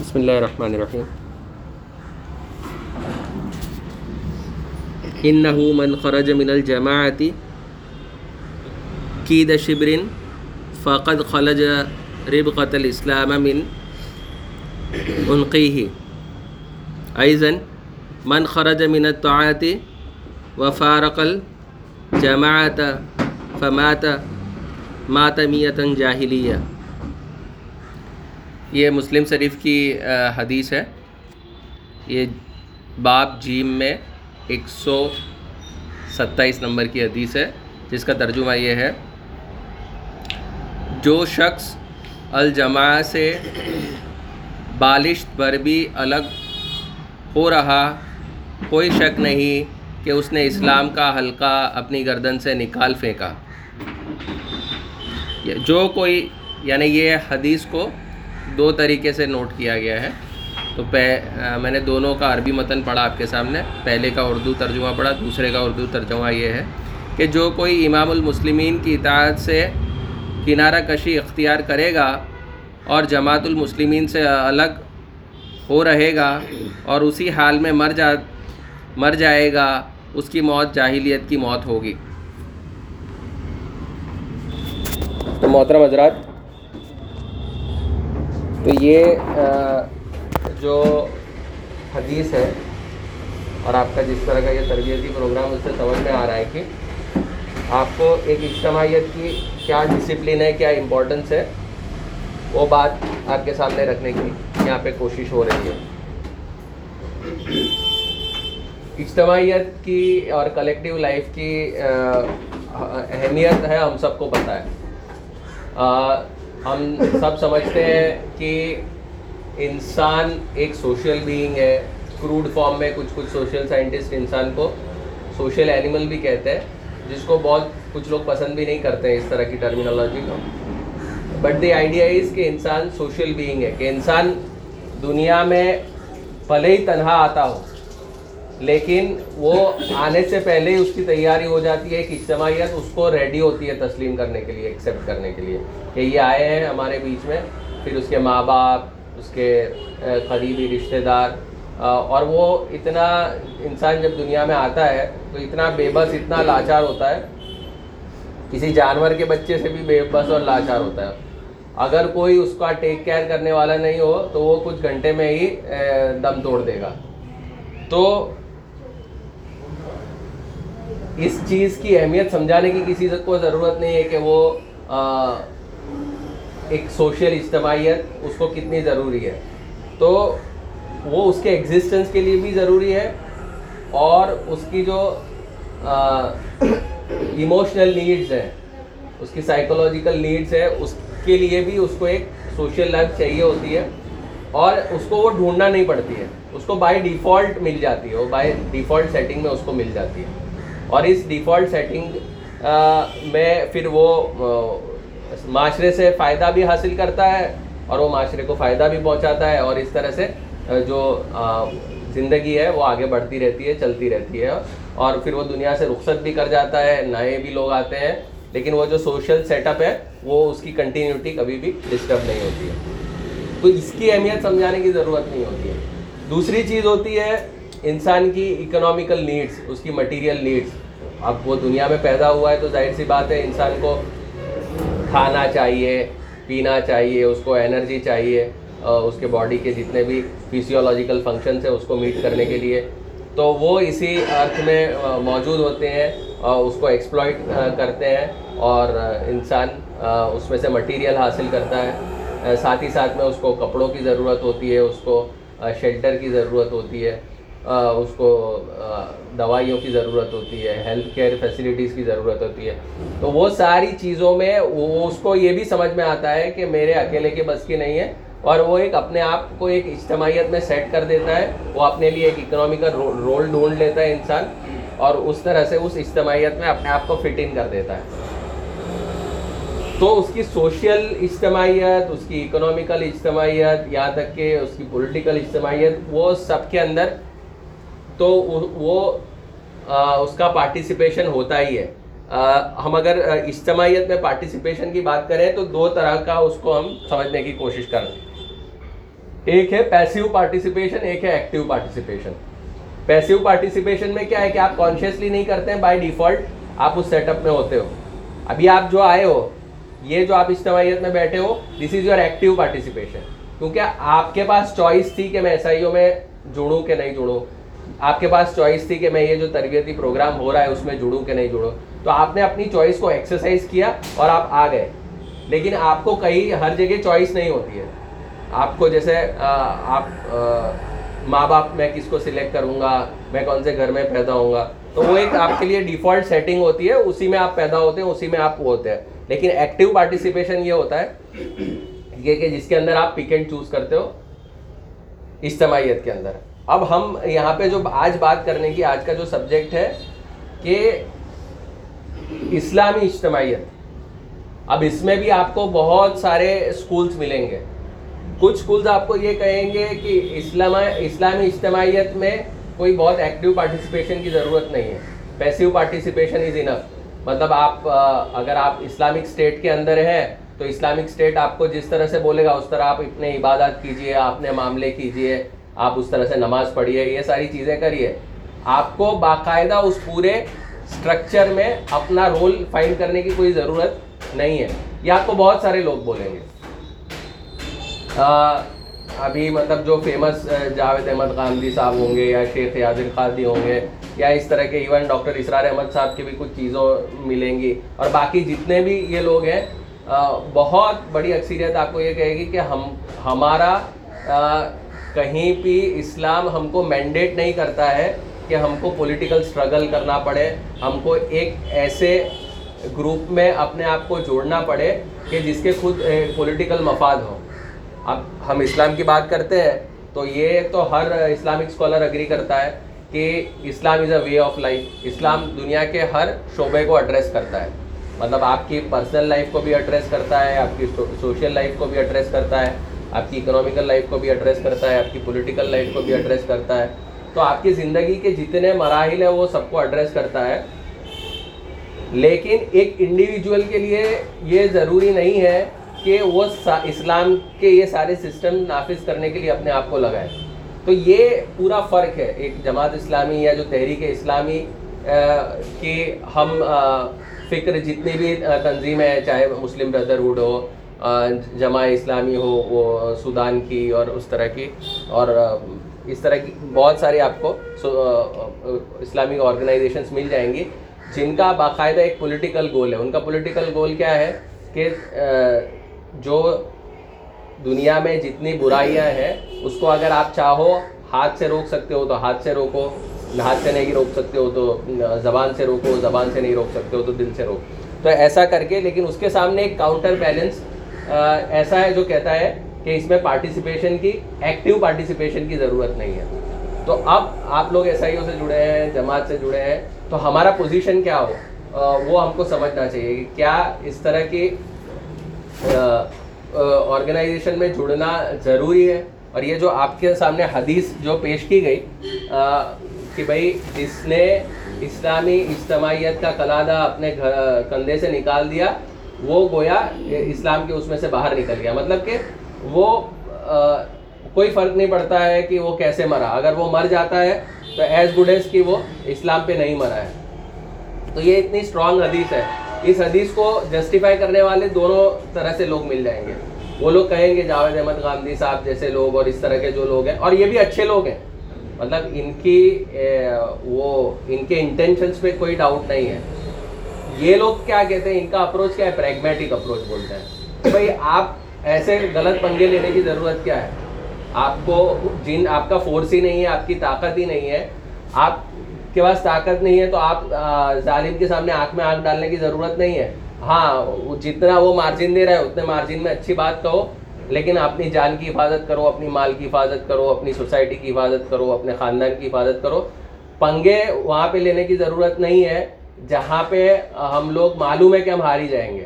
بسم اللہ الرحمن الرحیم. انه من خرج من الجماعت قید شبر فقد خلج ربقة الاسلام من عنقه ايضا من خرج من الطاعات وفارق الجماعة فمات، مات میتا جاہلیہ یہ مسلم شریف کی حدیث ہے۔ یہ باب جیم میں ایک سو ستائیس نمبر کی حدیث ہے، جس کا ترجمہ یہ ہے۔ جو شخص الجماع سے بالشت پر بھی الگ ہو رہا، کوئی شک نہیں کہ اس نے اسلام کا حلقہ اپنی گردن سے نکال پھینکا۔ جو کوئی یعنی یہ حدیث کو دو طریقے سے نوٹ کیا گیا ہے۔ تو پہ میں نے دونوں کا عربی متن پڑھا آپ کے سامنے۔ پہلے کا اردو ترجمہ پڑھا، دوسرے کا اردو ترجمہ یہ ہے کہ جو کوئی امام المسلمین کی اطاعت سے کنارہ کشی اختیار کرے گا اور جماعت المسلمین سے الگ ہو رہے گا اور اسی حال میں مر جا، مر جائے گا، اس کی موت جاہلیت کی موت ہوگی۔ تو محترم حضرات تو یہ جو حدیث ہے اور آپ کا جس طرح کا یہ تربیتی پروگرام اس سے سمجھ میں آ رہا ہے کہ آپ کو ایک اجتماعیت کی کیا ڈسپلن ہے، کیا امپورٹنس ہے، وہ بات آپ کے سامنے رکھنے کی یہاں پہ کوشش ہو رہی ہے۔ اجتماعیت کی اور کلیکٹیو لائف کی اہمیت ہے، ہم سب کو پتہ ہے۔ ہم سب سمجھتے ہیں کہ انسان ایک سوشل بینگ ہے۔ کروڈ فارم میں کچھ کچھ سوشل سائنٹسٹ انسان کو سوشل اینیمل بھی کہتے ہیں، جس کو بہت کچھ لوگ پسند بھی نہیں کرتے ہیں اس طرح کی ٹرمینالوجی کو۔ بٹ دی آئیڈیا از کہ انسان سوشل بینگ ہے، کہ انسان دنیا میں بھلے ہی تنہا آتا ہو۔ لیکن وہ آنے سے پہلے اس کی تیاری ہو جاتی ہے ایک اجتماعیت اس کو ریڈی ہوتی ہے تسلیم کرنے کے لیے ایکسیپٹ کرنے کے لیے کہ یہ آئے ہیں ہمارے بیچ میں، پھر اس کے ماں باپ، اس کے قریبی رشتہ دار اور وہ اتنا انسان جب دنیا میں آتا ہے تو اتنا بے بس، اتنا لاچار ہوتا ہے، کسی جانور کے بچے سے بھی بے بس اور لاچار ہوتا ہے۔ اگر کوئی اس کا ٹیک کیئر کرنے والا نہیں ہو تو وہ کچھ گھنٹے میں ہی دم توڑ دے گا۔ تو اس چیز کی اہمیت سمجھانے کی کسی کو ضرورت نہیں ہے کہ وہ ایک سوشل اجتماعیت اس کو کتنی ضروری ہے۔ تو وہ اس کے ایگزسٹنس کے لیے بھی ضروری ہے اور اس کی جو ایموشنل نیڈز ہیں، اس کی سائیکولوجیکل نیڈز ہے اس کے لیے بھی اس کو ایک سوشل لائف چاہیے ہوتی ہے اور اس کو وہ ڈھونڈنا نہیں پڑتی ہے۔ اس کو بائی ڈیفالٹ مل جاتی ہے، وہ بائی ڈیفالٹ سیٹنگ میں اس کو مل جاتی ہے۔ اور اس ڈیفالٹ سیٹنگ میں پھر وہ معاشرے سے فائدہ بھی حاصل کرتا ہے اور وہ معاشرے کو فائدہ بھی پہنچاتا ہے اور اس طرح سے جو زندگی ہے وہ آگے بڑھتی رہتی ہے، چلتی رہتی ہے اور پھر وہ دنیا سے رخصت بھی کر جاتا ہے، نئے بھی لوگ آتے ہیں، لیکن وہ جو سوشل سیٹ اپ ہے وہ اس کی کنٹینیوٹی کبھی بھی ڈسٹرب نہیں ہوتی ہے۔ تو اس کی اہمیت سمجھانے کی ضرورت نہیں ہوتی ہے۔ دوسری چیز ہوتی ہے انسان کی اکنامیکل نیڈس اس کی مٹیریل نیڈس اب وہ دنیا میں پیدا ہوا ہے تو ظاہر سی بات ہے، انسان کو کھانا چاہیے، پینا چاہیے، اس کو انرجی چاہیے اس کے باڈی کے جتنے بھی فیسیولوجیکل فنکشنس ہیں، اس کو میٹ کرنے کے لیے۔ تو وہ اسی ارتھ میں موجود ہوتے ہیں اور اس کو ایکسپلائٹ کرتے ہیں اور انسان اس میں سے مٹیریل حاصل کرتا ہے۔ ساتھ ہی ساتھ میں اس کو کپڑوں کی ضرورت ہوتی ہے، اس کو شیلٹر کی ضرورت ہوتی ہے۔ اس کو دوائیوں کی ضرورت ہوتی ہے ہیلتھ کیئر فیسلٹیز کی ضرورت ہوتی ہے۔ تو وہ ساری چیزوں میں وہ، اس کو یہ بھی سمجھ میں آتا ہے کہ میرے اکیلے کے بس کی نہیں ہے۔ اور وہ ایک اپنے آپ کو ایک اجتماعیت میں سیٹ کر دیتا ہے۔ وہ اپنے لیے ایک اکنامیکل رول ڈھونڈ لیتا ہے انسان۔ اور اس طرح سے اس اجتماعیت میں اپنے آپ کو فٹ ان کر دیتا ہے۔ تو اس کی سوشل اجتماعیت، اس کی اکنامیکل اجتماعیت، یہاں تک کہ اس کی پولیٹیکل اجتماعیت، وہ سب کے اندر تو وہ اس کا پارٹیسپیشن ہوتا ہی ہے۔ ہم اگر اجتماعیت میں پارٹیسپیشن کی بات کریں تو دو طرح کا اس کو ہم سمجھنے کی کوشش کریں ایک ہے پیسیو پارٹیسپیشن ایک ہے ایکٹیو پارٹیسپیشن پیسیو پارٹیسپیشن میں کیا ہے کہ آپ کانشیسلی نہیں کرتے ہیں بائی ڈیفالٹ آپ اس سیٹ اپ میں ہوتے ہو۔ ابھی آپ جو آئے ہو، یہ جو آپ اجتماعیت میں بیٹھے ہو this is your active participation کیونکہ آپ کے پاس چوائس تھی کہ میں ایس آئی او میں جڑوں کہ نہیں جڑوں۔ آپ کے پاس چوائس تھی کہ میں یہ جو تربیتی پروگرام ہو رہا ہے اس میں جڑوں کہ نہیں جڑوں، تو آپ نے اپنی چوائس کو ایکسرسائز کیا اور آپ آ گئے۔ لیکن آپ کو کہیں ہر جگہ چوائس نہیں ہوتی ہے۔ آپ کو جیسے آپ ماں باپ میں کس کو سلیکٹ کروں گا، میں کون سے گھر میں پیدا ہوں گا؟ تو وہ ایک آپ کے لیے ڈیفالٹ سیٹنگ ہوتی ہے، اسی میں آپ پیدا ہوتے ہیں، اسی میں آپ ہوتے ہیں۔ لیکن ایکٹیو پارٹیسپیشن یہ ہوتا ہے یہ کہ جس کے اندر آپ پک اینڈ چوز کرتے ہو، اجتماعیت کے اندر۔ اب ہم یہاں پہ جو آج بات کرنے کی، آج کا جو سبجیکٹ ہے کہ اسلامی اجتماعیت۔ اب اس میں بھی آپ کو بہت سارے اسکولس ملیں گے۔ کچھ اسکولس آپ کو یہ کہیں گے کہ اسلام، اسلامی اجتماعیت میں کوئی بہت ایکٹیو پارٹیسپیشن کی ضرورت نہیں ہے۔ پیسیو پارٹیسپیشن از انف مطلب آپ، اگر آپ اسلامک اسٹیٹ کے اندر ہے تو اسلامک اسٹیٹ آپ کو جس طرح سے بولے گا، اس طرح آپ اپنے عبادات کیجیے، اپنے معاملے کیجیے۔ آپ اس طرح سے نماز پڑھیے، یہ ساری چیزیں کریے۔ آپ کو باقاعدہ اس پورے اسٹرکچر میں اپنا رول فائنڈ کرنے کی کوئی ضرورت نہیں ہے۔ یہ آپ کو بہت سارے لوگ بولیں گے۔ ابھی مطلب جو فیمس جاوید احمد خاندی صاحب ہوں گے یا شیخ یادر خادی ہوں گے یا اس طرح کے ایون ڈاکٹر اسرار احمد صاحب کی بھی کچھ چیزوں ملیں گی۔ اور باقی جتنے بھی یہ لوگ ہیں بہت بڑی اکثریت آپ کو یہ کہے گی کہ ہم، ہمارا کہیں بھی اسلام ہم کو مینڈیٹ نہیں کرتا ہے کہ ہم کو پولیٹیکل اسٹرگل کرنا پڑے، ہم کو ایک ایسے گروپ میں اپنے آپ کو جوڑنا پڑے کہ جس کے خود پولیٹیکل مفاد ہوں۔ اب ہم اسلام کی بات کرتے ہیں تو یہ تو ہر اسلامک اسکالر اگری کرتا ہے کہ اسلام از اے وے آف لائف اسلام دنیا کے ہر شعبے کو ایڈریس کرتا ہے۔ مطلب آپ کی پرسنل لائف کو بھی ایڈریس کرتا ہے، آپ کی سوشل لائف کو بھی ایڈریس کرتا ہے۔ آپ کی اکنامیکل لائف کو بھی ایڈریس کرتا ہے، آپ کی پولیٹیکل لائف کو بھی ایڈریس کرتا ہے. تو آپ کی زندگی کے جتنے مراحل ہیں وہ سب کو ایڈریس کرتا ہے. لیکن ایک انڈیویجول کے لیے یہ ضروری نہیں ہے کہ وہ اسلام کے یہ سارے سسٹم نافذ کرنے کے لیے اپنے آپ کو لگائے. تو یہ پورا فرق ہے. ایک جماعت اسلامی یا جو تحریک اسلامی کی ہم فکر جتنی بھی تنظیمیں ہیں چاہے مسلم بردرہڈ ہو جماع اسلامی ہو، وہ سودان کی اور اس طرح کی۔ اور اس طرح کی بہت ساری آپ کو اسلامی آرگنائزیشنس مل جائیں گی، جن کا باقاعدہ ایک پولیٹیکل گول ہے۔ ان کا پولیٹیکل گول کیا ہے کہ جو دنیا میں جتنی برائیاں ہیں، اس کو اگر آپ چاہو ہاتھ سے روک سکتے ہو تو ہاتھ سے روکو ہاتھ سے نہیں روک سکتے ہو تو زبان سے روکو، زبان سے نہیں روک سکتے ہو تو دل سے روکو۔ تو ایسا کر کے، لیکن اس کے سامنے ایک کاؤنٹر بیلنس ایسا ہے جو کہتا ہے کہ اس میں پارٹیسپیشن کی ایکٹیو پارٹیسپیشن کی ضرورت نہیں ہے۔ تو اب آپ لوگ ایس آئی او سے جڑے ہیں، جماعت سے جڑے ہیں، تو ہمارا پوزیشن کیا ہو؟ وہ ہم کو سمجھنا چاہیے کہ کیا اس طرح کی آرگنائزیشن میں جڑنا ضروری ہے۔ اور یہ جو آپ کے سامنے حدیث جو پیش کی گئی کہ بھائی جس نے اسلامی اجتماعیت کا قلادہ اپنے گھر کندھے سے نکال دیا وہ گویا اسلام کے اس میں سے باہر نکل گیا۔ مطلب کہ وہ کوئی فرق نہیں پڑتا ہے کہ وہ کیسے مرا۔ اگر وہ مر جاتا ہے تو ایز گڈ ایز کہ وہ اسلام پہ نہیں مرا ہے۔ تو یہ اتنی اسٹرانگ حدیث ہے۔ اس حدیث کو جسٹیفائی کرنے والے دونوں طرح سے لوگ مل جائیں گے۔ وہ لوگ کہیں گے، جاوید احمد گاندھی صاحب جیسے لوگ اور اس طرح کے جو لوگ ہیں، اور یہ بھی اچھے لوگ ہیں۔ مطلب ان کی وہ، ان کے انٹینشنس پہ کوئی ڈاؤٹ نہیں ہے۔ یہ لوگ کیا کہتے ہیں؟ ان کا اپروچ کیا ہے؟ پریگمیٹک اپروچ بولتے ہیں۔ بھائی آپ ایسے غلط پنگے لینے کی ضرورت کیا ہے؟ آپ کو جن، آپ کا فورس ہی نہیں ہے، آپ کی طاقت ہی نہیں ہے۔ آپ کے پاس طاقت نہیں ہے تو آپ ظالم کے سامنے آنکھ میں آنکھ ڈالنے کی ضرورت نہیں ہے۔ ہاں جتنا وہ مارجن دے رہا ہے، اتنے مارجن میں اچھی بات کہو۔ لیکن اپنی جان کی حفاظت کرو، اپنی مال کی حفاظت کرو، اپنی سوسائٹی کی حفاظت کرو، اپنے خاندان کی حفاظت کرو۔ پنگے وہاں پہ لینے کی ضرورت نہیں ہے۔ جہاں پہ ہم لوگ معلوم ہے کہ ہم ہاری جائیں گے۔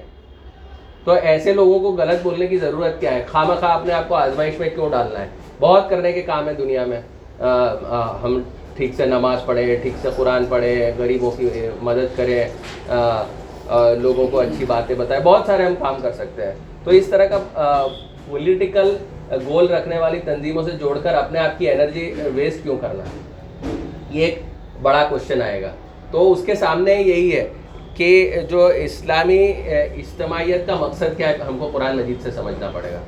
تو ایسے لوگوں کو غلط بولنے کی ضرورت کیا ہے؟ خواہ مخواہ اپنے آپ کو آزمائش میں کیوں ڈالنا ہے؟ بہت کرنے کے کام ہے دنیا میں۔ ہم ٹھیک سے نماز پڑھے ٹھیک سے قرآن پڑھے غریبوں کی مدد کرے لوگوں کو اچھی باتیں بتائے بہت سارے ہم کام کر سکتے ہیں۔ تو اس طرح کا پولیٹیکل گول رکھنے والی تنظیموں سے جوڑ کر اپنے آپ کی انرجی ویسٹ کیوں کرنا؟ یہ ایک بڑا کوشچن آئے گا۔ تو اس کے سامنے یہی ہے کہ جو اسلامی اجتماعیت کا مقصد کیا ہے، ہم کو قرآن مجید سے سمجھنا پڑے گا۔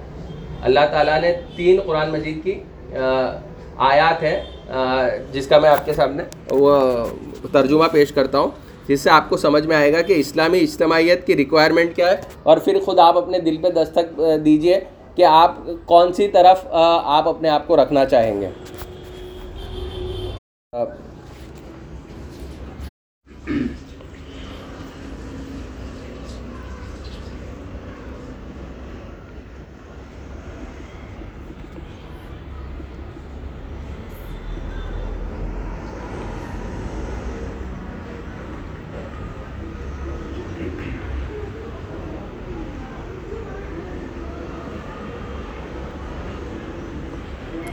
اللہ تعالیٰ نے تین قرآن مجید کی آیات ہیں جس کا میں آپ کے سامنے وہ ترجمہ پیش کرتا ہوں، جس سے آپ کو سمجھ میں آئے گا کہ اسلامی اجتماعیت کی ریکوائرمنٹ کیا ہے۔ اور پھر خود آپ اپنے دل پہ دستک دیجیے کہ آپ کون سی طرف آپ اپنے آپ کو رکھنا چاہیں گے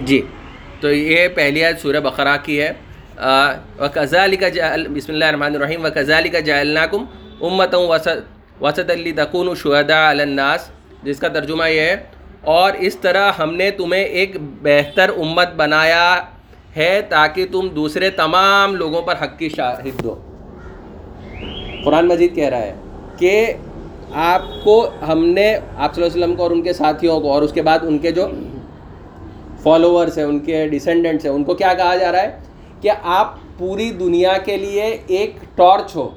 جی تو یہ پہلی آیت سورہ بقرہ کی ہے۔ وکزا علی کا بسم اللہ الرحمن الرحیم وکزا علی کا جالناکم امت وسط وسط علی دکون شہدا الناس۔ جس کا ترجمہ یہ ہے۔ اور اس طرح ہم نے تمہیں ایک بہتر امت بنایا ہے تاکہ تم دوسرے تمام لوگوں پر حق کی شاہد دو قرآن مجید کہہ رہا ہے کہ آپ کو، ہم نے، آپ صلی اللہ علیہ وسلم کو اور ان کے ساتھیوں کو اور اس کے بعد ان کے جو فالوورس ہیں، ان کے ڈسینڈنٹس ہیں۔ ان کو کیا کہا جا رہا ہے؟ کہ آپ پوری دنیا کے لیے ایک ٹارچ ہو۔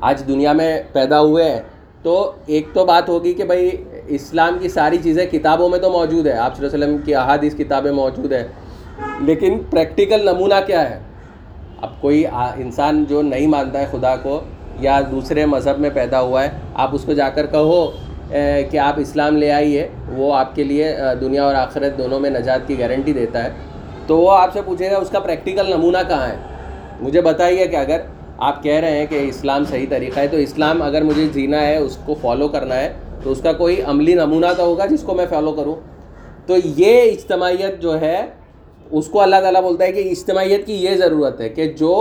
آج دنیا میں پیدا ہوئے ہیں۔ تو ایک تو بات ہوگی کہ بھائی، اسلام کی ساری چیزیں کتابوں میں تو موجود ہے آپ صلی اللہ علیہ وسلم کی احادیث کتابیں موجود ہیں۔ لیکن پریکٹیکل نمونہ کیا ہے؟ اب کوئی انسان جو نہیں مانتا ہے خدا کو یا دوسرے مذہب میں پیدا ہوا ہے، آپ اس کو جا کر کہو۔ کہ آپ اسلام لے آئیے وہ آپ کے لیے دنیا اور آخرت دونوں میں نجات کی گارنٹی دیتا ہے۔ تو وہ آپ سے پوچھے گا، اس کا پریکٹیکل نمونہ کہاں ہے؟ مجھے بتائیے کہ اگر آپ کہہ رہے ہیں کہ اسلام صحیح طریقہ ہے، تو اسلام اگر مجھے جینا ہے، اس کو فالو کرنا ہے، تو اس کا کوئی عملی نمونہ تو ہوگا جس کو میں فالو کروں؟ تو یہ اجتماعیت جو ہے، اس کو اللہ تعالیٰ بولتا ہے کہ اجتماعیت کی یہ ضرورت ہے کہ جو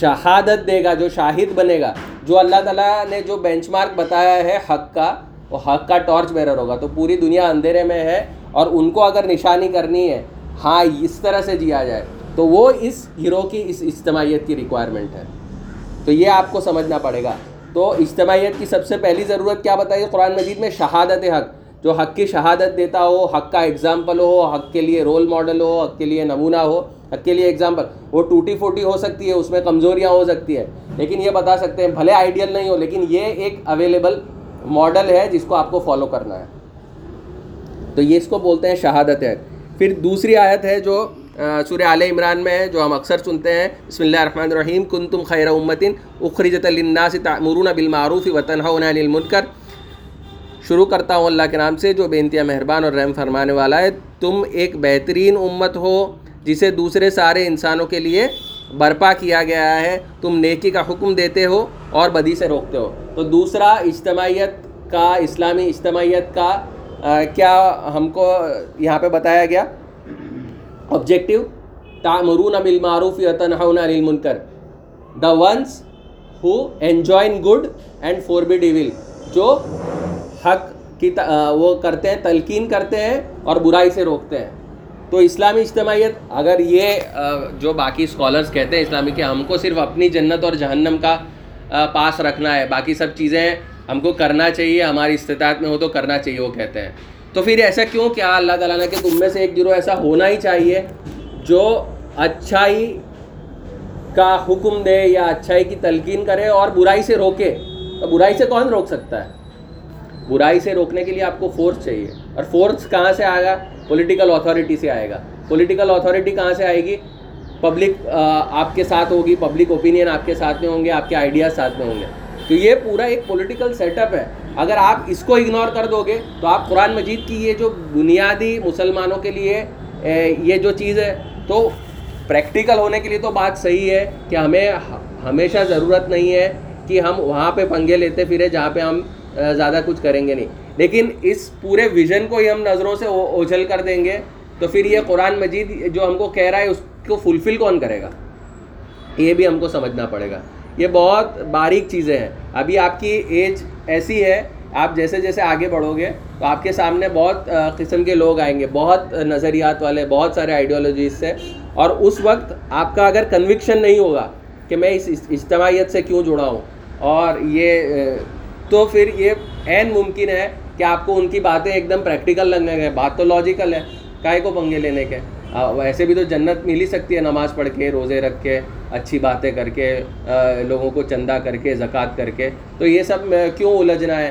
شہادت دے گا، جو شاہد بنے گا جو اللہ تعالیٰ نے جو بینچ مارک بتایا ہے حق کا، وہ حق کا ٹارچ بیرر ہوگا۔ تو پوری دنیا اندھیرے میں ہے اور ان کو اگر نشانی کرنی ہے ہاں اس طرح سے جیا جائے، تو وہ اس ہیرو کی، اس اجتماعیت کی ریکوائرمنٹ ہے۔ تو یہ آپ کو سمجھنا پڑے گا۔ تو اجتماعیت کی سب سے پہلی ضرورت کیا بتائیے قرآن مجید میں؟ شہادت حق۔ جو حق کی شہادت دیتا ہو، حق کا اگزامپل ہو، حق کے لیے رول ماڈل ہو، حق کے لیے نمونہ ہو کے لیے اگزامپل وہ ٹوٹی فوٹی ہو سکتی ہے، اس میں کمزوریاں ہو سکتی ہے لیکن یہ بتا سکتے ہیں، بھلے آئیڈیل نہیں ہو، لیکن یہ ایک اویلیبل ماڈل ہے جس کو آپ کو فالو کرنا ہے۔ تو یہ اس کو بولتے ہیں شہادت ہے۔ پھر دوسری آیت ہے جو سورہ عال عمران میں ہے، جو ہم اکثر سنتے ہیں۔ بسم اللہ الرحمن الرحیم کن تم خیر امتن اخرجت الناس تعمرون بالمعروف وتنهون عن المنکر۔ شروع کرتا ہوں اللہ کے نام سے، جو بے انتہا مہربان اور رحم فرمانے والا ہے۔ تم ایک بہترین امت ہو۔ جسے دوسرے سارے انسانوں کے لیے برپا کیا گیا ہے، تم نیکی کا حکم دیتے ہو اور بدی سے روکتے ہو۔ تو دوسرا، اجتماعیت کا، اسلامی اجتماعیت کا کیا ہم کو یہاں پہ بتایا گیا؟ آبجیکٹیو تعمرون بالمعروف یتنہون عن المنکر۔ The ones who enjoin good and forbid evil جو حق کی وہ کرتے ہیں، تلقین کرتے ہیں اور برائی سے روکتے ہیں۔ تو اسلامی اجتماعیت، اگر یہ جو باقی اسکالرس کہتے ہیں اسلامی کہ ہم کو صرف اپنی جنت اور جہنم کا پاس رکھنا ہے، باقی سب چیزیں ہم کو کرنا چاہیے، ہماری استطاعت میں ہو تو کرنا چاہیے، وہ کہتے ہیں۔ تو پھر ایسا کیوں کیا اللہ تعالیٰ نے کہ تم میں سے ایک گروہ ایسا ہونا ہی چاہیے جو اچھائی کا حکم دے یا اچھائی کی تلقین کرے اور برائی سے روکے۔ تو برائی سے کون روک سکتا ہے؟ برائی سے روکنے کے لیے آپ کو فورس چاہیے۔ اور فورس کہاں سے آئے گا پولیٹیکل اتھارٹی سے آئے گا۔ پولیٹیکل اتھارٹی کہاں سے آئے گی؟ پبلک آپ کے ساتھ ہوگی پبلک اوپینین آپ کے ساتھ میں ہوں گے، آپ کے آئیڈیاز ساتھ میں ہوں گے۔ تو یہ پورا ایک پولیٹیکل سیٹ اپ ہے۔ اگر آپ اس کو اگنور کر دو گے، تو آپ قرآن مجید کی یہ جو بنیادی مسلمانوں کے لیے یہ جو چیز ہے، تو پریکٹیکل ہونے کے لیے تو بات صحیح ہے کہ ہمیں ہمیشہ ضرورت نہیں ہے کہ ہم وہاں پہ پنگے لیتے پھرے جہاں پہ ہم زیادہ کچھ کریں گے نہیں۔ لیکن اس پورے ویژن کو ہی ہم نظروں سے اوجھل کر دیں گے، تو پھر یہ قرآن مجید جو ہم کو کہہ رہا ہے، اس کو فلفل کون کرے گا؟ یہ بھی ہم کو سمجھنا پڑے گا۔ یہ بہت باریک چیزیں ہیں۔ ابھی آپ کی ایج ایسی ہے، آپ جیسے جیسے آگے بڑھو گے، تو آپ کے سامنے بہت قسم کے لوگ آئیں گے، بہت نظریات والے، بہت سارے آئیڈیالوجیز سے۔ اور اس وقت آپ کا اگر کنوکشن نہیں ہوگا کہ میں اس اجتماعیت سے کیوں جڑا ہوں، اور یہ تو پھر یہ عین ممکن ہے کہ آپ کو ان کی باتیں ایک دم پریکٹیکل لگنے گئے بات تو لاجیکل ہے کائے کو پنگے لینے کے؟ ویسے بھی تو جنت مل ہی سکتی ہے نماز پڑھ کے، روزے رکھ کے، اچھی باتیں کر کے لوگوں کو چندہ کر کے، زکوٰۃ کر کے۔ تو یہ سب کیوں الجھنا ہے؟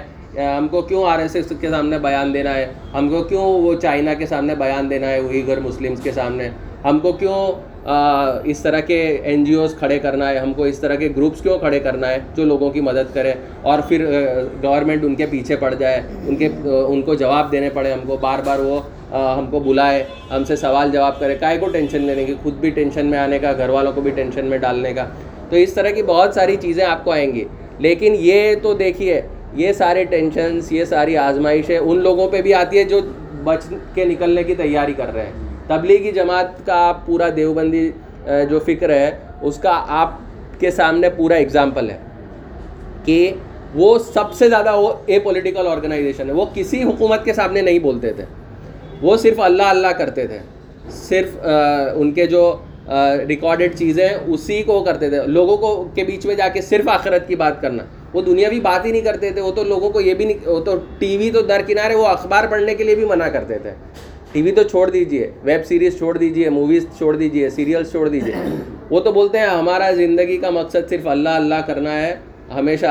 ہم کو کیوں آر ایس ایس کے سامنے بیان دینا ہے؟ ہم کو کیوں وہ چائنا کے سامنے بیان دینا ہے، وہی گھر مسلمس کے سامنے؟ ہم کو کیوں اس طرح کے این جی اوز کھڑے کرنا ہے، ہم کو اس طرح کے گروپس کیوں کھڑے کرنا ہے جو لوگوں کی مدد کرے؟ اور پھر گورنمنٹ ان کے پیچھے پڑ جائے، ان کے ان کو جواب دینے پڑے ہم کو، بار بار وہ ہم کو بلائے، ہم سے سوال جواب کرے، کائے کو ٹینشن لینے کی، خود بھی ٹینشن میں آنے کا، گھر والوں کو بھی ٹینشن میں ڈالنے کا۔ تو اس طرح کی بہت ساری چیزیں آپ کو آئیں گی۔ لیکن یہ تو دیکھیے، یہ سارے ٹینشنس یہ ساری آزمائشیں ان لوگوں پہ بھی آتی ہے جو بچ کے نکلنے کی تیاری کر رہے ہیں۔ تبلیغی جماعت کا آپ پورا دیوبندی جو فکر ہے، اس کا آپ کے سامنے پورا اگزامپل ہے کہ وہ سب سے زیادہ وہ اے پولیٹیکل آرگنائزیشن ہے۔ وہ کسی حکومت کے سامنے نہیں بولتے تھے۔ وہ صرف اللہ اللہ کرتے تھے۔ صرف ان کے جو ریکارڈڈ چیزیں اسی کو کرتے تھے۔ لوگوں کو، کے بیچ میں جا کے صرف آخرت کی بات کرنا۔ وہ دنیاوی بات ہی نہیں کرتے تھے۔ وہ تو لوگوں کو یہ بھی نہیں، وہ تو ٹی وی تو درکنارے وہ اخبار پڑھنے کے لیے بھی منع کرتے تھے۔ ٹی وی تو چھوڑ دیجیے، ویب سیریز چھوڑ دیجیے موویز چھوڑ دیجیے سیریلس چھوڑ دیجیے۔ وہ تو بولتے ہیں ہمارا زندگی کا مقصد صرف اللہ اللہ کرنا ہے، ہمیشہ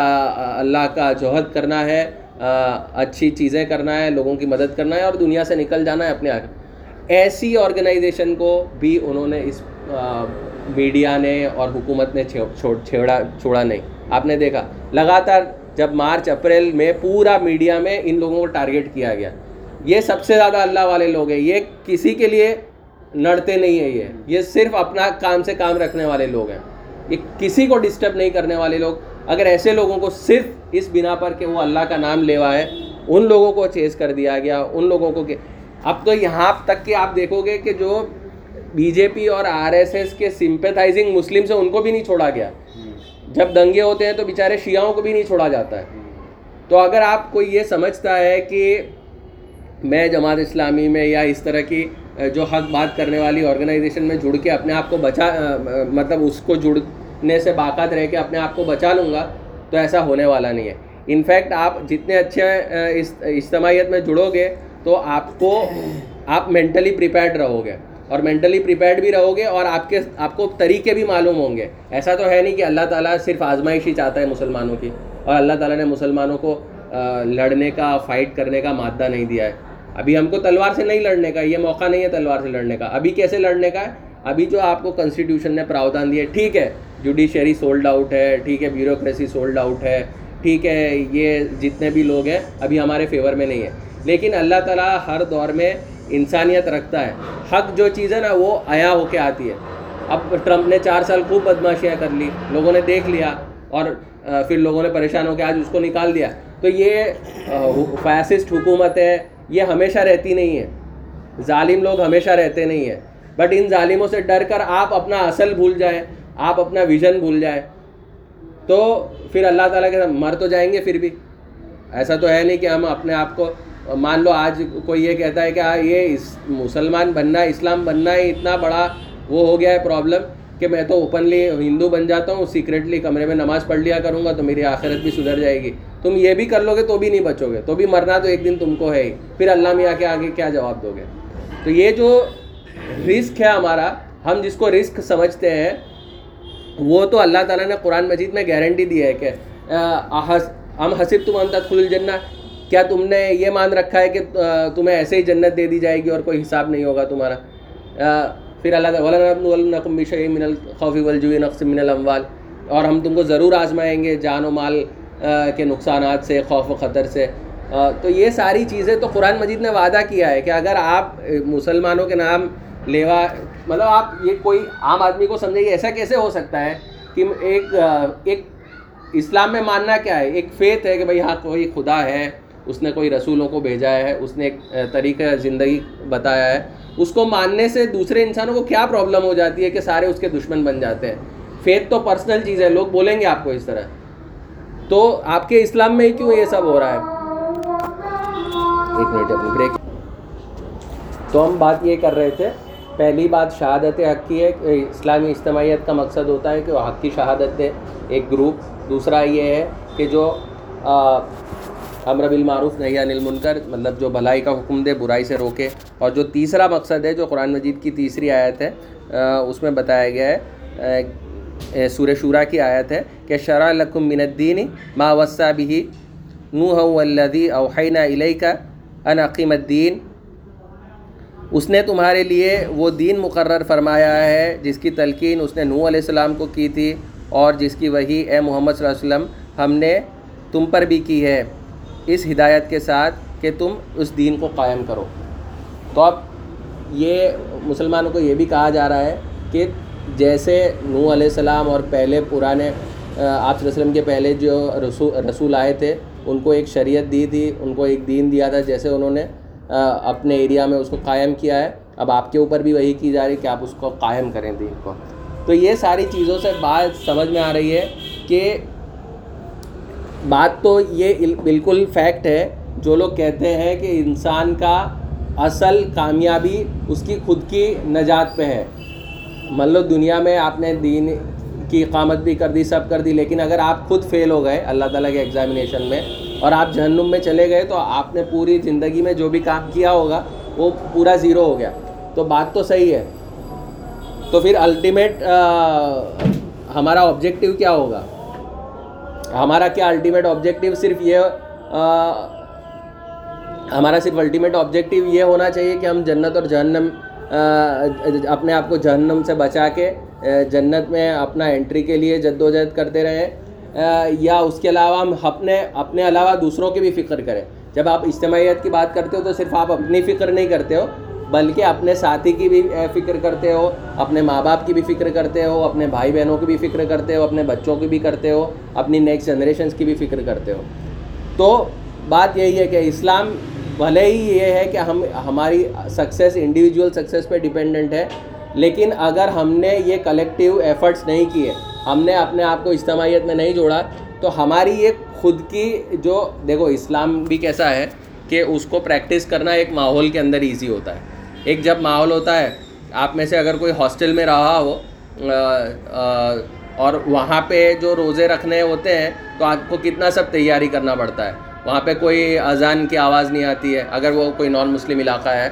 اللہ کا جوہد کرنا ہے اچھی چیزیں کرنا ہے، لوگوں کی مدد کرنا ہے اور دنیا سے نکل جانا ہے اپنے آگے۔ ایسی آرگنائزیشن کو بھی انہوں نے اس میڈیا نے اور حکومت نے چھیڑا، چھوڑا نہیں۔ آپ نے دیکھا، لگاتار جب مارچ اپریل میں پورا میڈیا میں ان لوگوں کو ٹارگیٹ کیا گیا۔ یہ سب سے زیادہ اللہ والے لوگ ہیں، یہ کسی کے لیے لڑتے نہیں ہیں یہ۔ یہ صرف اپنا کام سے کام رکھنے والے لوگ ہیں۔ یہ کسی کو ڈسٹرب نہیں کرنے والے لوگ۔ اگر ایسے لوگوں کو صرف اس بنا پر کہ وہ اللہ کا نام لیوا ہے، ان لوگوں کو چیز کر دیا گیا، ان لوگوں کو کہ اب تو یہاں تک کہ آپ دیکھو گے کہ جو بی جے پی اور آر ایس ایس کے سمپیتھائزنگ مسلم سے ان کو بھی نہیں چھوڑا گیا۔ جب دنگے ہوتے ہیں تو بیچارے شیعوں کو بھی نہیں چھوڑا جاتا۔ ہے تو اگر آپ کو یہ سمجھتا ہے کہ میں جماعت اسلامی میں یا اس طرح کی جو حق بات کرنے والی آرگنائزیشن میں جڑ کے اپنے آپ کو بچا مطلب اس کو جڑنے سے باقاعد رہ کے اپنے آپ کو بچا لوں گا تو ایسا ہونے والا نہیں ہے۔ انفیکٹ آپ جتنے اچھے اجتماعیت میں جڑو گے تو آپ کو، آپ مینٹلی پریپیئرڈ رہو گے اور مینٹلی پریپیئرڈ بھی رہو گے اور آپ کے، آپ کو طریقے بھی معلوم ہوں گے۔ ایسا تو ہے نہیں کہ اللہ تعالیٰ صرف آزمائش ہی چاہتا ہے مسلمانوں کی اور اللہ تعالیٰ نے مسلمانوں کو لڑنے کا فائٹ کرنے کا مادہ نہیں دیا ہے۔ ابھی ہم کو تلوار سے نہیں لڑنے کا، یہ موقع نہیں ہے تلوار سے لڑنے کا۔ ابھی کیسے لڑنے کا؟ ہے ابھی جو آپ کو کنسٹیٹیوشن نے پراودھان دیا ہے، ٹھیک ہے جوڈیشری سولڈ آؤٹ ہے، ٹھیک ہے بیوروکریسی سولڈ آؤٹ ہے، ٹھیک ہے، یہ جتنے بھی لوگ ہیں، ابھی ہمارے فیور میں نہیں ہے۔ لیکن اللہ تعالیٰ ہر دور میں انسانیت رکھتا ہے۔ حق جو چیز ہے نا، وہ آیا ہو کے آتی ہے۔ اب ٹرمپ نے چار سال خوب بدماشیاں کر لی، لوگوں نے دیکھ لیا اور پھر لوگوں نے پریشان ہو کے آج اس کو نکال دیا۔ تو یہ فیسسٹ حکومت ہے یہ ہمیشہ رہتی نہیں ہے۔ ظالم لوگ ہمیشہ رہتے نہیں ہیں۔ بٹ ان ظالموں سے ڈر کر آپ اپنا اصل بھول جائیں، آپ اپنا ویژن بھول جائیں۔ تو پھر اللہ تعالیٰ کے مر تو جائیں گے پھر بھی۔ ایسا تو ہے نہیں کہ ہم اپنے آپ کو، مان لو آج کوئی یہ کہتا ہے کہ یہ مسلمان بننا، اسلام بننا ہی اتنا بڑا وہ ہو گیا ہے پرابلم کہ میں تو اوپنلی ہندو بن جاتا ہوں سیکریٹلی کمرے میں نماز پڑھ لیا کروں گا تو میری آخرت بھی سدھر جائے گی۔ تم یہ بھی کر لو گے تو بھی نہیں بچو گے۔ تو بھی مرنا تو ایک دن تم کو ہے ہی۔ پھر اللہ میں آ کے آگے کیا جواب دو گے؟ تو یہ جو رسک ہے ہمارا، ہم جس کو رسک سمجھتے ہیں، وہ تو اللہ تعالیٰ نے قرآن مجید میں گارنٹی دی ہے کہ ہم حسب تم انت خل الجنہ۔ کیا تم نے یہ مان رکھا ہے کہ تمہیں ایسے ہی جنت دے دی جائے گی اور کوئی حساب نہیں ہوگا تمہارا؟ پھر اللہ تعالیٰ من الخوف والجوع نقص من الاموال اور ہم تم کو ضرور آزمائیں گے جان و مال کے نقصانات سے، خوف و خطر سے۔ تو یہ ساری چیزیں تو قرآن مجید نے وعدہ کیا ہے کہ اگر آپ مسلمانوں کے نام لیوا مطلب آپ یہ کوئی عام آدمی کو سمجھے ایسا کیسے ہو سکتا ہے کہ ایک ایک اسلام میں ماننا کیا ہے؟ ایک فیت ہے کہ بھائی ہاں کوئی خدا ہے، اس نے کوئی رسولوں کو بھیجا ہے، اس نے ایک طریقہ زندگی بتایا ہے۔ اس کو ماننے سے دوسرے انسانوں کو کیا پرابلم ہو جاتی ہے کہ سارے اس کے دشمن بن جاتے ہیں؟ فیت تو پرسنل چیز ہے، لوگ بولیں گے آپ کو اس طرح۔ تو آپ کے اسلام میں ہی کیوں یہ سب ہو رہا ہے؟ ایک منٹ، اپنی بریک تو ہم بات یہ کر رہے تھے، پہلی بات شہادت حق کی ہے، کہ اسلامی اجتماعیت کا مقصد ہوتا ہے کہ وہ حق کی شہادت دے، ایک گروپ دوسرا یہ ہے کہ جو امر بالمعروف نہیں انل منکر مطلب جو بھلائی کا حکم دے، برائی سے روکے۔ اور جو تیسرا مقصد ہے، جو قرآن مجید کی تیسری آیت ہے اس میں بتایا گیا ہے سورہ شورا کی آیت ہے کہ شرع لکم من الدین ما وسع بھی نوح والذی اوحینا الیکا ان اقیم الدین۔ اس نے تمہارے لیے وہ دین مقرر فرمایا ہے جس کی تلقین اس نے نوح علیہ السلام کو کی تھی اور جس کی وہی اے محمد صلی اللہ علیہ وسلم ہم نے تم پر بھی کی ہے۔ اس ہدایت کے ساتھ کہ تم اس دین کو قائم کرو۔ تو اب یہ مسلمانوں کو یہ بھی کہا جا رہا ہے کہ جیسے نو علیہ السلام اور پہلے پرانے آپ صلی اللہ علیہ وسلم کے پہلے جو رسول رسول آئے تھے، ان کو ایک شریعت دی تھی، ان کو ایک دین دیا تھا، جیسے انہوں نے اپنے ایریا میں اس کو قائم کیا ہے۔ اب آپ کے اوپر بھی وہی کی جا رہی ہے کہ آپ اس کو قائم کریں دین کو۔ تو یہ ساری چیزوں سے بات سمجھ میں آ رہی ہے کہ بات تو یہ بالکل فیکٹ ہے۔ جو لوگ کہتے ہیں کہ انسان کا اصل کامیابی اس کی خود کی نجات پہ ہے۔ مان لو دنیا میں آپ نے دین کی اقامت بھی کر دی، سب کر دی، لیکن اگر آپ خود فیل ہو گئے اللہ تعالیٰ کے ایگزامینیشن میں اور آپ جہنم میں چلے گئے، تو آپ نے پوری زندگی میں جو بھی کام کیا ہوگا، وہ پورا زیرو ہو گیا۔ تو بات تو صحیح ہے۔ تو پھر الٹیمیٹ ہمارا آبجیکٹیو کیا ہوگا؟ ہمارا کیا الٹیمیٹ آبجیکٹیو صرف یہ ہمارا صرف الٹیمیٹ آبجیکٹیو یہ ہونا چاہیے کہ ہم جنت اور جہنم اپنے آپ کو جہنم سے بچا کے جنت میں اپنا انٹری کے لیے جد و جہد کرتے رہیں یا اس کے علاوہ ہم اپنے اپنے علاوہ دوسروں کی بھی فکر کریں۔ جب آپ اجتماعیت کی بات کرتے ہو تو صرف آپ اپنی فکر نہیں کرتے ہو بلکہ اپنے ساتھی کی بھی فکر کرتے ہو، اپنے ماں باپ کی بھی فکر کرتے ہو، اپنے بھائی بہنوں کی بھی فکر کرتے ہو، اپنے بچوں کی بھی کرتے ہو، اپنی نیکسٹ جنریشنس کی بھی فکر کرتے ہو۔ تو بات یہی ہے کہ اسلام بھلے ہی یہ ہے کہ ہم، ہماری سکسیس انڈیویجول سکسیس پہ ڈیپینڈنٹ ہے، لیکن اگر ہم نے یہ کلیکٹیو ایفرٹس نہیں کیے، ہم نے اپنے آپ کو اجتماعیت میں نہیں جوڑا، تو ہماری ایک خود کی جو، دیکھو اسلام بھی کیسا ہے کہ اس کو پریکٹس کرنا ایک ماحول کے اندر ایزی ہوتا ہے۔ ایک جب ماحول ہوتا ہے، آپ میں سے اگر کوئی ہاسٹل میں رہا ہو اور وہاں پہ جو روزے رکھنے ہوتے ہیں، تو آپ کو کتنا سب تیاری کرنا پڑتا ہے؟ وہاں پہ کوئی اذان کی آواز نہیں آتی ہے۔ اگر وہ کوئی نان مسلم علاقہ ہے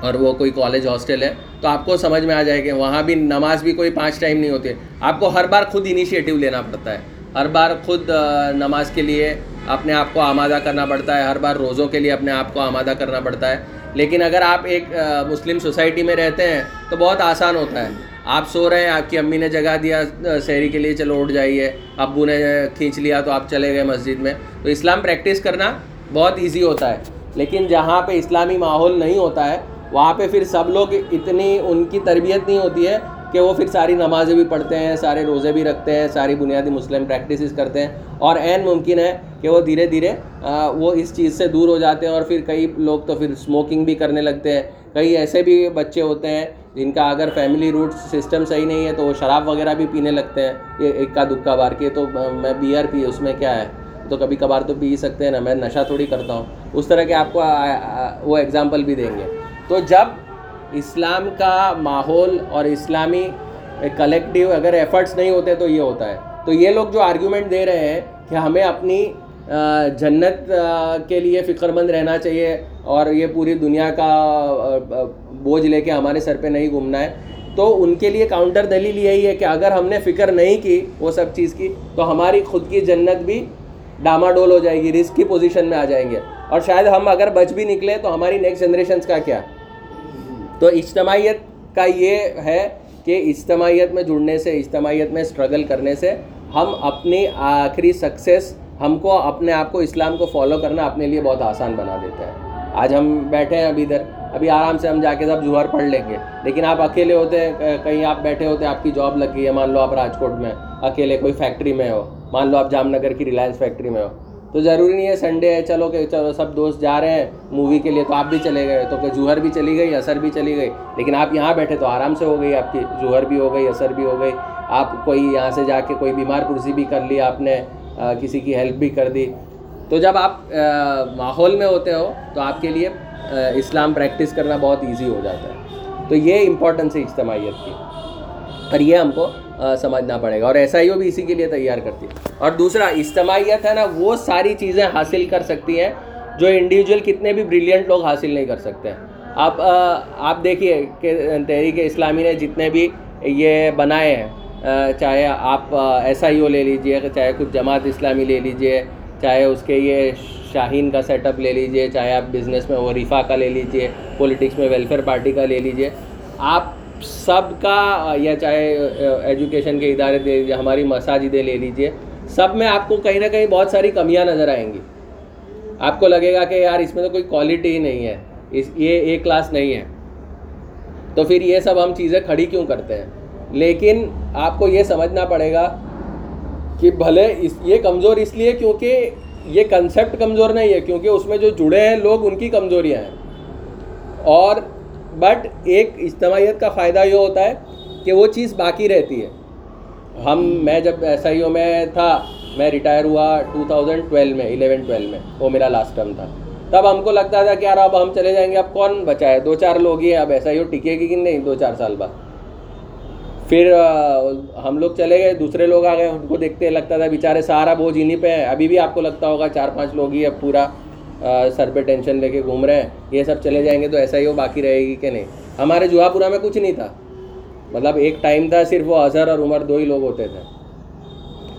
اور وہ کوئی کالج ہاسٹل ہے، تو آپ کو سمجھ میں آ جائے کہ وہاں بھی نماز بھی کوئی پانچ ٹائم نہیں ہوتی۔ ہے آپ کو ہر بار خود انیشیٹو لینا پڑتا ہے۔ ہر بار خود نماز کے لیے اپنے آپ کو آمادہ کرنا پڑتا ہے۔ ہر بار روزوں کے لیے اپنے آپ کو آمادہ کرنا پڑتا ہے۔ لیکن اگر آپ ایک مسلم سوسائٹی میں رہتے ہیں تو بہت آسان ہوتا ہے۔ آپ سو رہے ہیں، آپ کی امی نے جگہ دیا شہری کے لیے چلو اٹھ جائیے، ابو نے کھینچ لیا تو آپ چلے گئے مسجد میں۔ تو اسلام پریکٹس کرنا بہت ایزی ہوتا ہے۔ لیکن جہاں پہ اسلامی ماحول نہیں ہوتا ہے، وہاں پہ پھر سب لوگ اتنی، ان کی تربیت نہیں ہوتی ہے کہ وہ پھر ساری نمازیں بھی پڑھتے ہیں، سارے روزے بھی رکھتے ہیں، ساری بنیادی مسلم پریکٹسز کرتے ہیں۔ اور عین ممکن ہے کہ وہ دھیرے دھیرے وہ اس چیز سے دور ہو جاتے ہیں اور پھر کئی لوگ تو پھر اسموکنگ بھی کرنے لگتے ہیں۔ کئی ایسے بھی بچے ہوتے ہیں جن کا اگر فیملی روٹ سسٹم صحیح نہیں ہے تو وہ شراب وغیرہ بھی پینے لگتے ہیں۔ یہ ایک کا دکا بار۔ کے تو میں بیئر پی اس میں کیا ہے؟ تو کبھی کبھار تو پی سکتے ہیں نا۔ میں نشہ تھوڑی کرتا ہوں۔ اس طرح کے آپ کو وہ ایگزامپل بھی دیں گے۔ تو جب اسلام کا ماحول اور اسلامی کلیکٹیو اگر ایفرٹس نہیں ہوتے تو یہ ہوتا ہے۔ تو یہ لوگ جو آرگیومنٹ دے رہے ہیں کہ ہمیں اپنی جنت کے لیے فکر مند رہنا چاہیے اور یہ پوری دنیا کا بوجھ لے کے ہمارے سر پہ نہیں گھومنا ہے۔ تو ان کے لیے کاؤنٹر دلیل یہی ہے کہ اگر ہم نے فکر نہیں کی وہ سب چیز کی، تو ہماری خود کی جنت بھی ڈاما ڈول ہو جائے گی رسک کی پوزیشن میں آ جائیں گے۔ اور شاید ہم اگر بچ بھی نکلیں تو ہماری نیکسٹ جنریشنس کا کیا؟ تو اجتماعیت کا یہ ہے کہ اجتماعیت میں جڑنے سے، اجتماعیت میں اسٹرگل کرنے سے ہم اپنی آخری سکسیس ہم کو اپنے آپ کو اسلام کو فالو کرنا اپنے لیے بہت آسان بنا دیتا ہے۔ آج ہم بیٹھے ہیں ابھی ادھر، ابھی آرام سے ہم جا کے سب جوہر پڑھ لیں گے۔ لیکن آپ اکیلے ہوتے ہیں کہیں آپ بیٹھے ہوتے ہیں آپ کی جاب لگ گئی ہے۔ مان لو آپ راجکوٹ میں، اکیلے کوئی فیکٹری میں ہو۔ مان لو آپ جام نگر کی ریلائنس فیکٹری میں ہو۔ تو ضروری نہیں ہے سنڈے ہے، چلو کہ چلو سب دوست جا رہے ہیں مووی کے لیے، تو آپ بھی چلے گئے۔ تو کہ جوہر بھی چلی گئی، اثر بھی چلی گئی۔ لیکن آپ یہاں بیٹھے تو آرام سے ہو گئی، آپ کی جوہر بھی ہو گئی، اثر بھی ہو گئی۔ آپ کوئی یہاں سے جا کے کوئی بیمار کرسی بھی کر لی آپ نے کسی کی ہیلپ بھی کر دی۔ تو جب آپ ماحول میں ہوتے ہو، تو آپ کے لیے اسلام پریکٹس کرنا بہت ایزی ہو جاتا ہے۔ تو یہ امپورٹنس ہے اجتماعیت کی۔ اور یہ ہم کو سمجھنا پڑے گا۔ اور ایسا ہی وہ بھی اسی کے لیے تیار کرتی ہے۔ اور دوسرا، اجتماعیت ہے نا، وہ ساری چیزیں حاصل کر سکتی ہیں جو انڈیویجول کتنے بھی بریلینٹ لوگ حاصل نہیں کر سکتے۔ آپ آپ دیکھیے کہ تحریک اسلامی نے جتنے بھی یہ بنائے ہیں چاہے آپ ایس آئی او لے لیجیے، چاہے کچھ جماعت اسلامی لے لیجیے، چاہے اس کے یہ شاہین کا سیٹ اپ لے لیجیے، چاہے آپ بزنس میں وریفہ کا لے لیجیے پولیٹکس میں ویلفیئر پارٹی کا لے لیجیے، آپ سب کا یا چاہے ایجوکیشن کے ادارے دے لیجیے ہماری مساجدیں لے لیجیے، سب میں آپ کو کہیں نہ کہیں بہت ساری کمیاں نظر آئیں گی۔ آپ کو لگے گا کہ یار اس میں تو کوئی کوالٹی ہی نہیں ہے، اس، یہ اے کلاس نہیں ہے۔ تو پھر یہ سب ہم چیزیں کھڑی کیوں کرتے ہیں؟ لیکن آپ کو یہ سمجھنا پڑے گا کہ بھلے اس یہ کمزور اس لیے کیونکہ یہ کنسیپٹ کمزور نہیں ہے، کیونکہ اس میں جو جڑے ہیں لوگ، ان کی کمزوریاں ہیں۔ اور بٹ ایک اجتماعیت کا فائدہ یہ ہوتا ہے کہ وہ چیز باقی رہتی ہے۔ ہم میں جب ایس آئی او میں تھا، میں ریٹائر ہوا ٹو تھاؤزینڈ ٹویلو میں الیون ٹویلو میں، وہ میرا لاسٹ ٹرم تھا۔ تب ہم کو لگتا تھا کہ یار، اب ہم چلے جائیں گے، اب کون بچا ہے؟ دو چار لوگ ہی ہیں، اب ایسا ہی ہو ٹکے گی کہ نہیں؟ دو چار سال بعد۔ پھر ہم لوگ چلے گئے، دوسرے لوگ آ گئے، ان کو دیکھتے لگتا تھا، بیچارے سارا بوجھ انہیں پہ ہے۔ ابھی بھی آپ کو لگتا ہوگا، چار پانچ لوگ ہی اب پورا سر پہ ٹینشن لے کے گھوم رہے ہیں۔ یہ سب چلے جائیں گے تو ایسا ہی ہو باقی رہے گی کہ نہیں؟ ہمارے جوہا پورا میں کچھ نہیں تھا۔ مطلب ایک ٹائم تھا، صرف وہ اظہر اور عمر دو ہی لوگ ہوتے تھے۔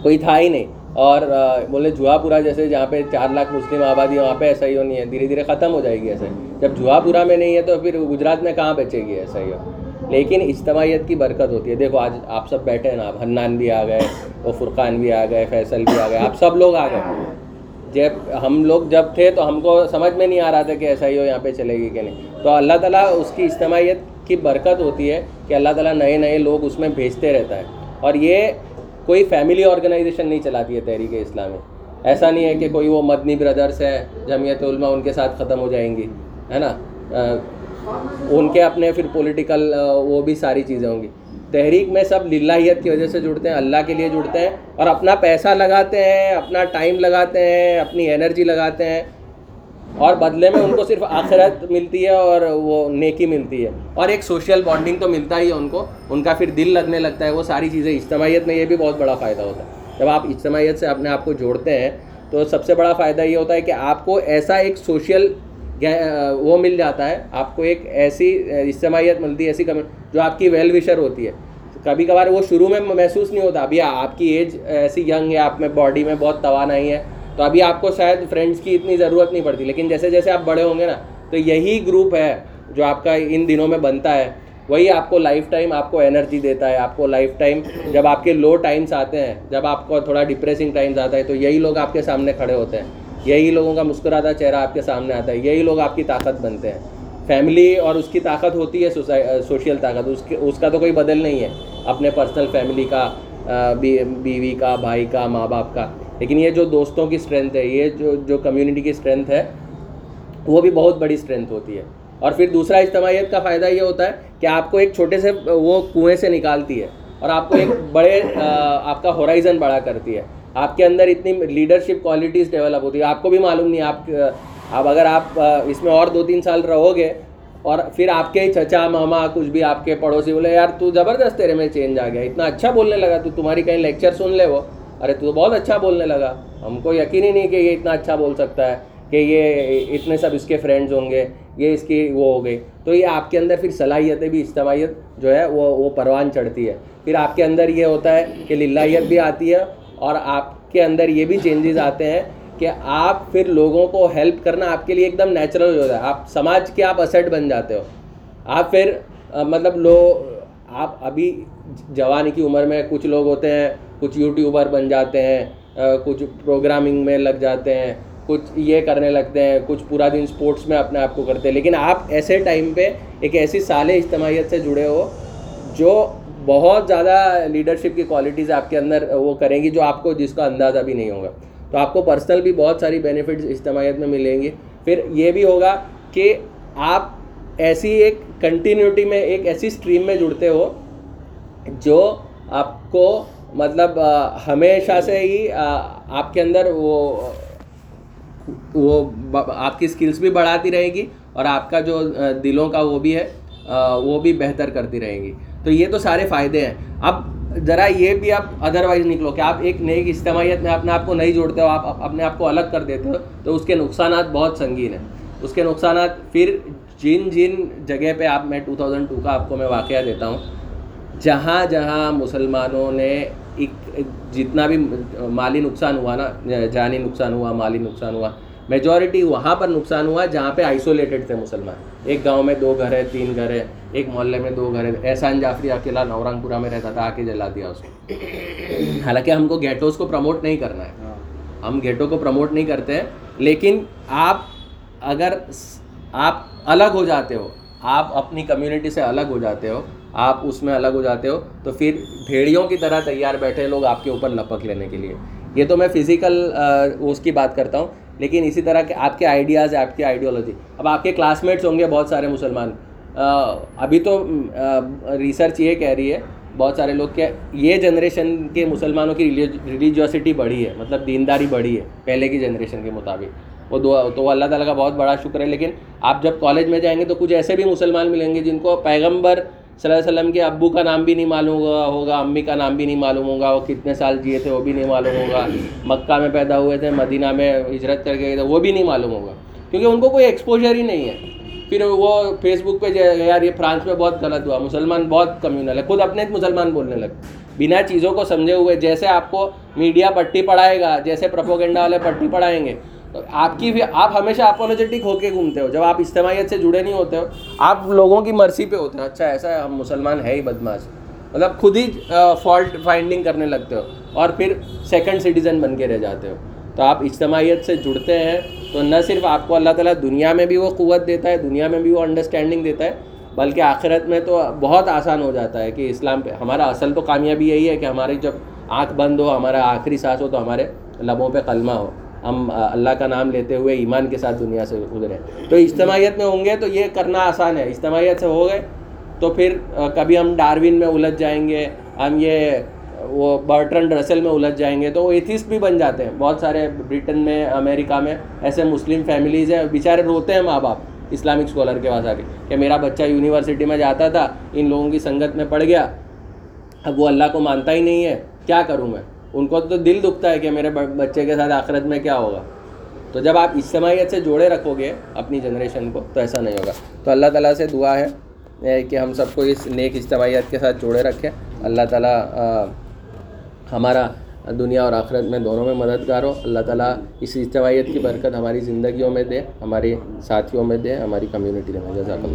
کوئی تھا ہی نہیں۔ اور بولے جوا پورا جیسے جہاں پہ چار لاکھ مسلم آبادی، وہاں پہ ایسا ہی ہو نہیں ہے۔ دھیرے دھیرے ختم ہو جائے گی ایسے جب جوا پورا میں نہیں ہے تو پھر گجرات میں کہاں بچے گی ایسا ہی ہو لیکن اجتماعیت کی برکت ہوتی ہے۔ دیکھو، آج آپ سب بیٹھے ہیں نا آپ ہنان بھی آ گئے، وہ فرقان بھی آ گئے، فیصل بھی آ گئے، آپ سب لوگ آ گئے۔ جب ہم لوگ جب تھے تو ہم کو سمجھ میں نہیں آ رہا تھا کہ ایسا ہی ہو، یہاں پہ چلے گی کہ نہیں۔ تو اللہ تعالیٰ اس کی اجتماعیت کی برکت ہوتی ہے کہ اللہ تعالیٰ نئے نئے لوگ اس میں بھیجتے رہتا ہے۔ اور یہ کوئی فیملی آرگنائزیشن نہیں چلاتی ہے تحریک اسلامی۔ ایسا نہیں ہے کہ کوئی وہ مدنی بردرس ہے، جمعیت علماء ان کے ساتھ ختم ہو جائیں گی، ہے نا؟ ان کے اپنے پھر پولیٹیکل وہ بھی ساری چیزیں ہوں گی۔ تحریک میں سب للہیت کی وجہ سے جڑتے ہیں، اللہ کے لیے جڑتے ہیں اور اپنا پیسہ لگاتے ہیں، اپنا ٹائم لگاتے ہیں، اپنی انرجی لگاتے ہیں۔ اور بدلے میں ان کو صرف آخرت ملتی ہے اور وہ نیکی ملتی ہے۔ اور ایک سوشل بانڈنگ تو ملتا ہی ہے ان کو۔ ان کا پھر دل لگنے لگتا ہے، وہ ساری چیزیں۔ اجتماعیت میں یہ بھی بہت بڑا فائدہ ہوتا ہے۔ جب آپ اجتماعیت سے اپنے آپ کو جوڑتے ہیں تو سب سے بڑا فائدہ یہ ہوتا ہے کہ آپ کو ایسا ایک سوشل وہ مل جاتا ہے۔ آپ کو ایک ایسی اجتماعیت ملتی ہے، ایسی جو آپ کی ویل وشر ہوتی ہے۔ کبھی کبھار وہ شروع میں محسوس نہیں ہوتا۔ ابھی آپ کی ایج ایسی ینگ ہے، آپ میں باڈی میں بہت توانائی ہے، تو ابھی آپ کو شاید فرینڈس کی اتنی ضرورت نہیں پڑتی۔ لیکن جیسے جیسے آپ بڑے ہوں گے نا، تو یہی گروپ ہے جو آپ کا ان دنوں میں بنتا ہے۔ وہی آپ کو لائف ٹائم آپ کو انرجی دیتا ہے۔ آپ کو لائف ٹائم جب آپ کے لو ٹائمس آتے ہیں، جب آپ کو تھوڑا ڈپریسنگ ٹائمس آتا ہے، تو یہی لوگ آپ کے سامنے کھڑے ہوتے ہیں۔ یہی لوگوں کا مسکراتا چہرہ آپ کے سامنے آتا ہے، یہی لوگ آپ کی طاقت بنتے ہیں۔ فیملی اور اس کی طاقت ہوتی ہے سوشل طاقت، اس کے، اس کا تو کوئی بدل نہیں ہے۔ اپنے پرسنل فیملی کا بیوی کا، بھائی کا، ماں باپ کا۔ لیکن یہ جو دوستوں کی اسٹرینتھ ہے، یہ جو جو کمیونٹی کی اسٹرینتھ ہے، وہ بھی بہت بڑی اسٹرینتھ ہوتی ہے۔ اور پھر دوسرا اجتماعیت کا فائدہ یہ ہوتا ہے کہ آپ کو ایک چھوٹے سے وہ کنویں سے نکالتی ہے اور آپ کو ایک بڑے آپ کا ہورائزن بڑا کرتی ہے۔ آپ کے اندر اتنی لیڈرشپ کوالٹیز ڈیولپ ہوتی ہے۔ آپ کو بھی معلوم نہیں، آپ اب اگر آپ، اس میں اور دو تین سال رہو گے اور پھر آپ کے چچا، ماما، کچھ بھی آپ کے پڑوسی بولے، یار تو زبردست تیرے میں چینج آ گیا، اتنا اچھا بولنے لگا، تو تمہاری کہیں لیکچر سن لے وہ. ارے تو بہت اچھا بولنے لگا۔ ہم کو یقین ہی نہیں کہ یہ اتنا اچھا بول سکتا ہے کہ یہ اتنے سب اس کے فرینڈز ہوں گے، یہ اس کی وہ ہو گئی۔ تو یہ آپ کے اندر پھر صلاحیتیں بھی، اجتماعیت جو ہے وہ وہ پروان چڑھتی ہے۔ پھر آپ کے اندر یہ ہوتا ہے کہ للہیت بھی آتی ہے اور آپ کے اندر یہ بھی چینجز آتے ہیں کہ آپ پھر لوگوں کو ہیلپ کرنا آپ کے لیے ایک دم نیچرل ہو جاتا ہے۔ آپ سماج کے آپ اسیٹ بن جاتے ہو۔ آپ پھر مطلب لو، آپ ابھی جوانی کی عمر میں کچھ لوگ ہوتے ہیں، کچھ یوٹیوبر بن جاتے ہیں کچھ پروگرامنگ میں لگ جاتے ہیں، کچھ یہ کرنے لگتے ہیں، کچھ پورا دن اسپورٹس میں اپنے آپ کو کرتے ہیں۔ لیکن آپ ایسے ٹائم پہ ایک ایسی سال اجتماعیت سے جڑے ہو جو بہت زیادہ لیڈرشپ کی کوالٹیز آپ کے اندر وہ کریں گی جو آپ کو جس کا اندازہ بھی نہیں ہوگا۔ تو آپ کو پرسنل بھی بہت ساری بینیفٹس اجتماعیت میں ملیں گی۔ پھر یہ بھی ہوگا کہ آپ ایسی ایک کنٹینیوٹی میں، ایک ایسی اسٹریم میں جڑتے ہو جو آپ کو مطلب ہمیشہ سے ہی آپ کے اندر وہ وہ آپ کی اسکلس بھی بڑھاتی رہے گی اور آپ کا جو دلوں کا وہ بھی ہے وہ بھی بہتر کرتی رہیں گی۔ تو یہ تو سارے فائدے ہیں۔ اب ذرا یہ بھی آپ ادروائز نکلو کہ آپ ایک نیک اجتماعیت میں اپنے آپ کو نہیں جوڑتے ہو، آپ اپنے آپ کو الگ کر دیتے ہو، تو اس کے نقصانات بہت سنگین ہیں۔ اس کے نقصانات پھر جن جن جگہ پہ آپ، میں ٹو تھاؤزنڈ ٹو کا آپ کو میں واقعہ دیتا ہوں، جہاں جہاں مسلمانوں نے ایک جتنا بھی مالی نقصان ہوا نا، جانی نقصان ہوا، مالی نقصان ہوا میجورٹی وہاں پر نقصان ہوا جہاں پہ آئسولیٹڈ تھے مسلمان۔ ایک گاؤں میں دو گھر ہے تین گھر ہے ایک محلے میں دو گھر ہے احسان جعفری اکیلا نورنگ پورہ میں رہتا تھا، آ کے جلا دیا اس کو۔ حالانکہ ہم کو گیٹوز کو پروموٹ نہیں کرنا ہے۔ ہم گیٹو کو پروموٹ نہیں کرتے ہیں، لیکن آپ اگر آپ الگ ہو جاتے ہو، آپ اپنی کمیونٹی سے الگ ہو جاتے ہو، آپ اس میں الگ ہو جاتے ہو، تو پھر بھیڑیوں کی طرح تیار بیٹھے لوگ آپ کے اوپر لپک لینے کے لیے۔ یہ تو میں فزیکل اس کی بات کرتا ہوں۔ لیکن اسی طرح کے آپ کے آئیڈیاز آپ کی آئیڈیالوجی اب آپ کے کلاس میٹس ہوں گے بہت سارے مسلمان۔ ابھی تو ریسرچ یہ کہہ رہی ہے، بہت سارے لوگ کہ یہ جنریشن کے مسلمانوں کی ریلیجیوسٹی بڑھی ہے مطلب دینداری بڑھی ہے، پہلے کی جنریشن کے مطابق۔ وہ دعا، تو اللہ تعالیٰ کا بہت بڑا شکر ہے، لیکن آپ جب کالج میں جائیں گے تو کچھ ایسے بھی مسلمان ملیں گے جن کو پیغمبر صلی اللہ علیہ وسلم کے ابو کا نام بھی نہیں معلوم ہوگا ہوگا، امی کا نام بھی نہیں معلوم ہوگا، وہ کتنے سال جیے تھے وہ بھی نہیں معلوم ہوگا، مکہ میں پیدا ہوئے تھے، مدینہ میں ہجرت کر گئے تھے، وہ بھی نہیں معلوم ہوگا۔ کیونکہ ان کو کوئی ایکسپوجر ہی نہیں ہے۔ پھر وہ فیس بک پہ یار یہ فرانس میں بہت غلط ہوا، مسلمان بہت کمیونل ہے خود اپنے مسلمان بولنے لگے۔ بنا چیزوں کو سمجھے ہوئے، جیسے آپ کو میڈیا پٹی پڑھائے گا، جیسے پروپوگنڈا والے پٹی پڑھائیں گے آپ کی بھی آپ ہمیشہ اپولوجیٹک ہو کے گھومتے ہو، جب آپ اجتماعیت سے جڑے نہیں ہوتے ہو، آپ لوگوں کی مرضی پہ ہوتے ہو۔ اچھا ایسا ہے، ہم مسلمان ہے ہی بدماش۔ مطلب خود ہی فالٹ فائنڈنگ کرنے لگتے ہو اور پھر سیکنڈ سٹیزن بن کے رہ جاتے ہو۔ تو آپ اجتماعیت سے جڑتے ہیں تو نہ صرف آپ کو اللہ تعالیٰ دنیا میں بھی وہ قوت دیتا ہے، دنیا میں بھی وہ انڈرسٹینڈنگ دیتا ہے، بلکہ آخرت میں تو بہت آسان ہو جاتا ہے کہ اسلام پہ ہمارا اصل تو کامیابی یہی ہے کہ ہماری جب آنکھ بند ہو، ہمارا آخری سانس ہو، تو ہمارے لبوں پہ قلمہ ہو۔ ہم اللہ کا نام لیتے ہوئے ایمان کے ساتھ دنیا سے گزرے۔ تو اجتماعیت میں ہوں گے تو یہ کرنا آسان ہے۔ اجتماعیت سے ہو گئے تو پھر کبھی ہم ڈاروین میں الجھ جائیں گے، ہم یہ، وہ برٹرنڈ رسل میں الجھ جائیں گے تو وہ ایتھسٹ بھی بن جاتے ہیں۔ بہت سارے برٹن میں، امریکہ میں ایسے مسلم فیملیز ہیں، بیچارے روتے ہیں ماں باپ، اسلامک اسکالر کے پاس آ کے، کہ میرا بچہ یونیورسٹی میں جاتا تھا، ان لوگوں کی سنگت میں پڑ گیا، اب وہ اللہ کو مانتا ہی نہیں ہے۔ کیا کروں میں؟ ان کو تو دل دکھتا ہے کہ میرے بچے کے ساتھ آخرت میں کیا ہوگا۔ تو جب آپ اجتماعیت سے جوڑے رکھو گے اپنی جنریشن کو، تو ایسا نہیں ہوگا۔ تو اللہ تعالیٰ سے دعا ہے کہ ہم سب کو اس نیک اجتماعیت کے ساتھ جوڑے رکھیں اللہ تعالیٰ ہمارا دنیا اور آخرت میں دونوں میں مددگار ہو اللہ تعالیٰ اس اجتماعیت کی برکت ہماری زندگیوں میں دے، ہمارے ساتھیوں میں دے، ہماری کمیونٹی میں۔ جزاک اللہ۔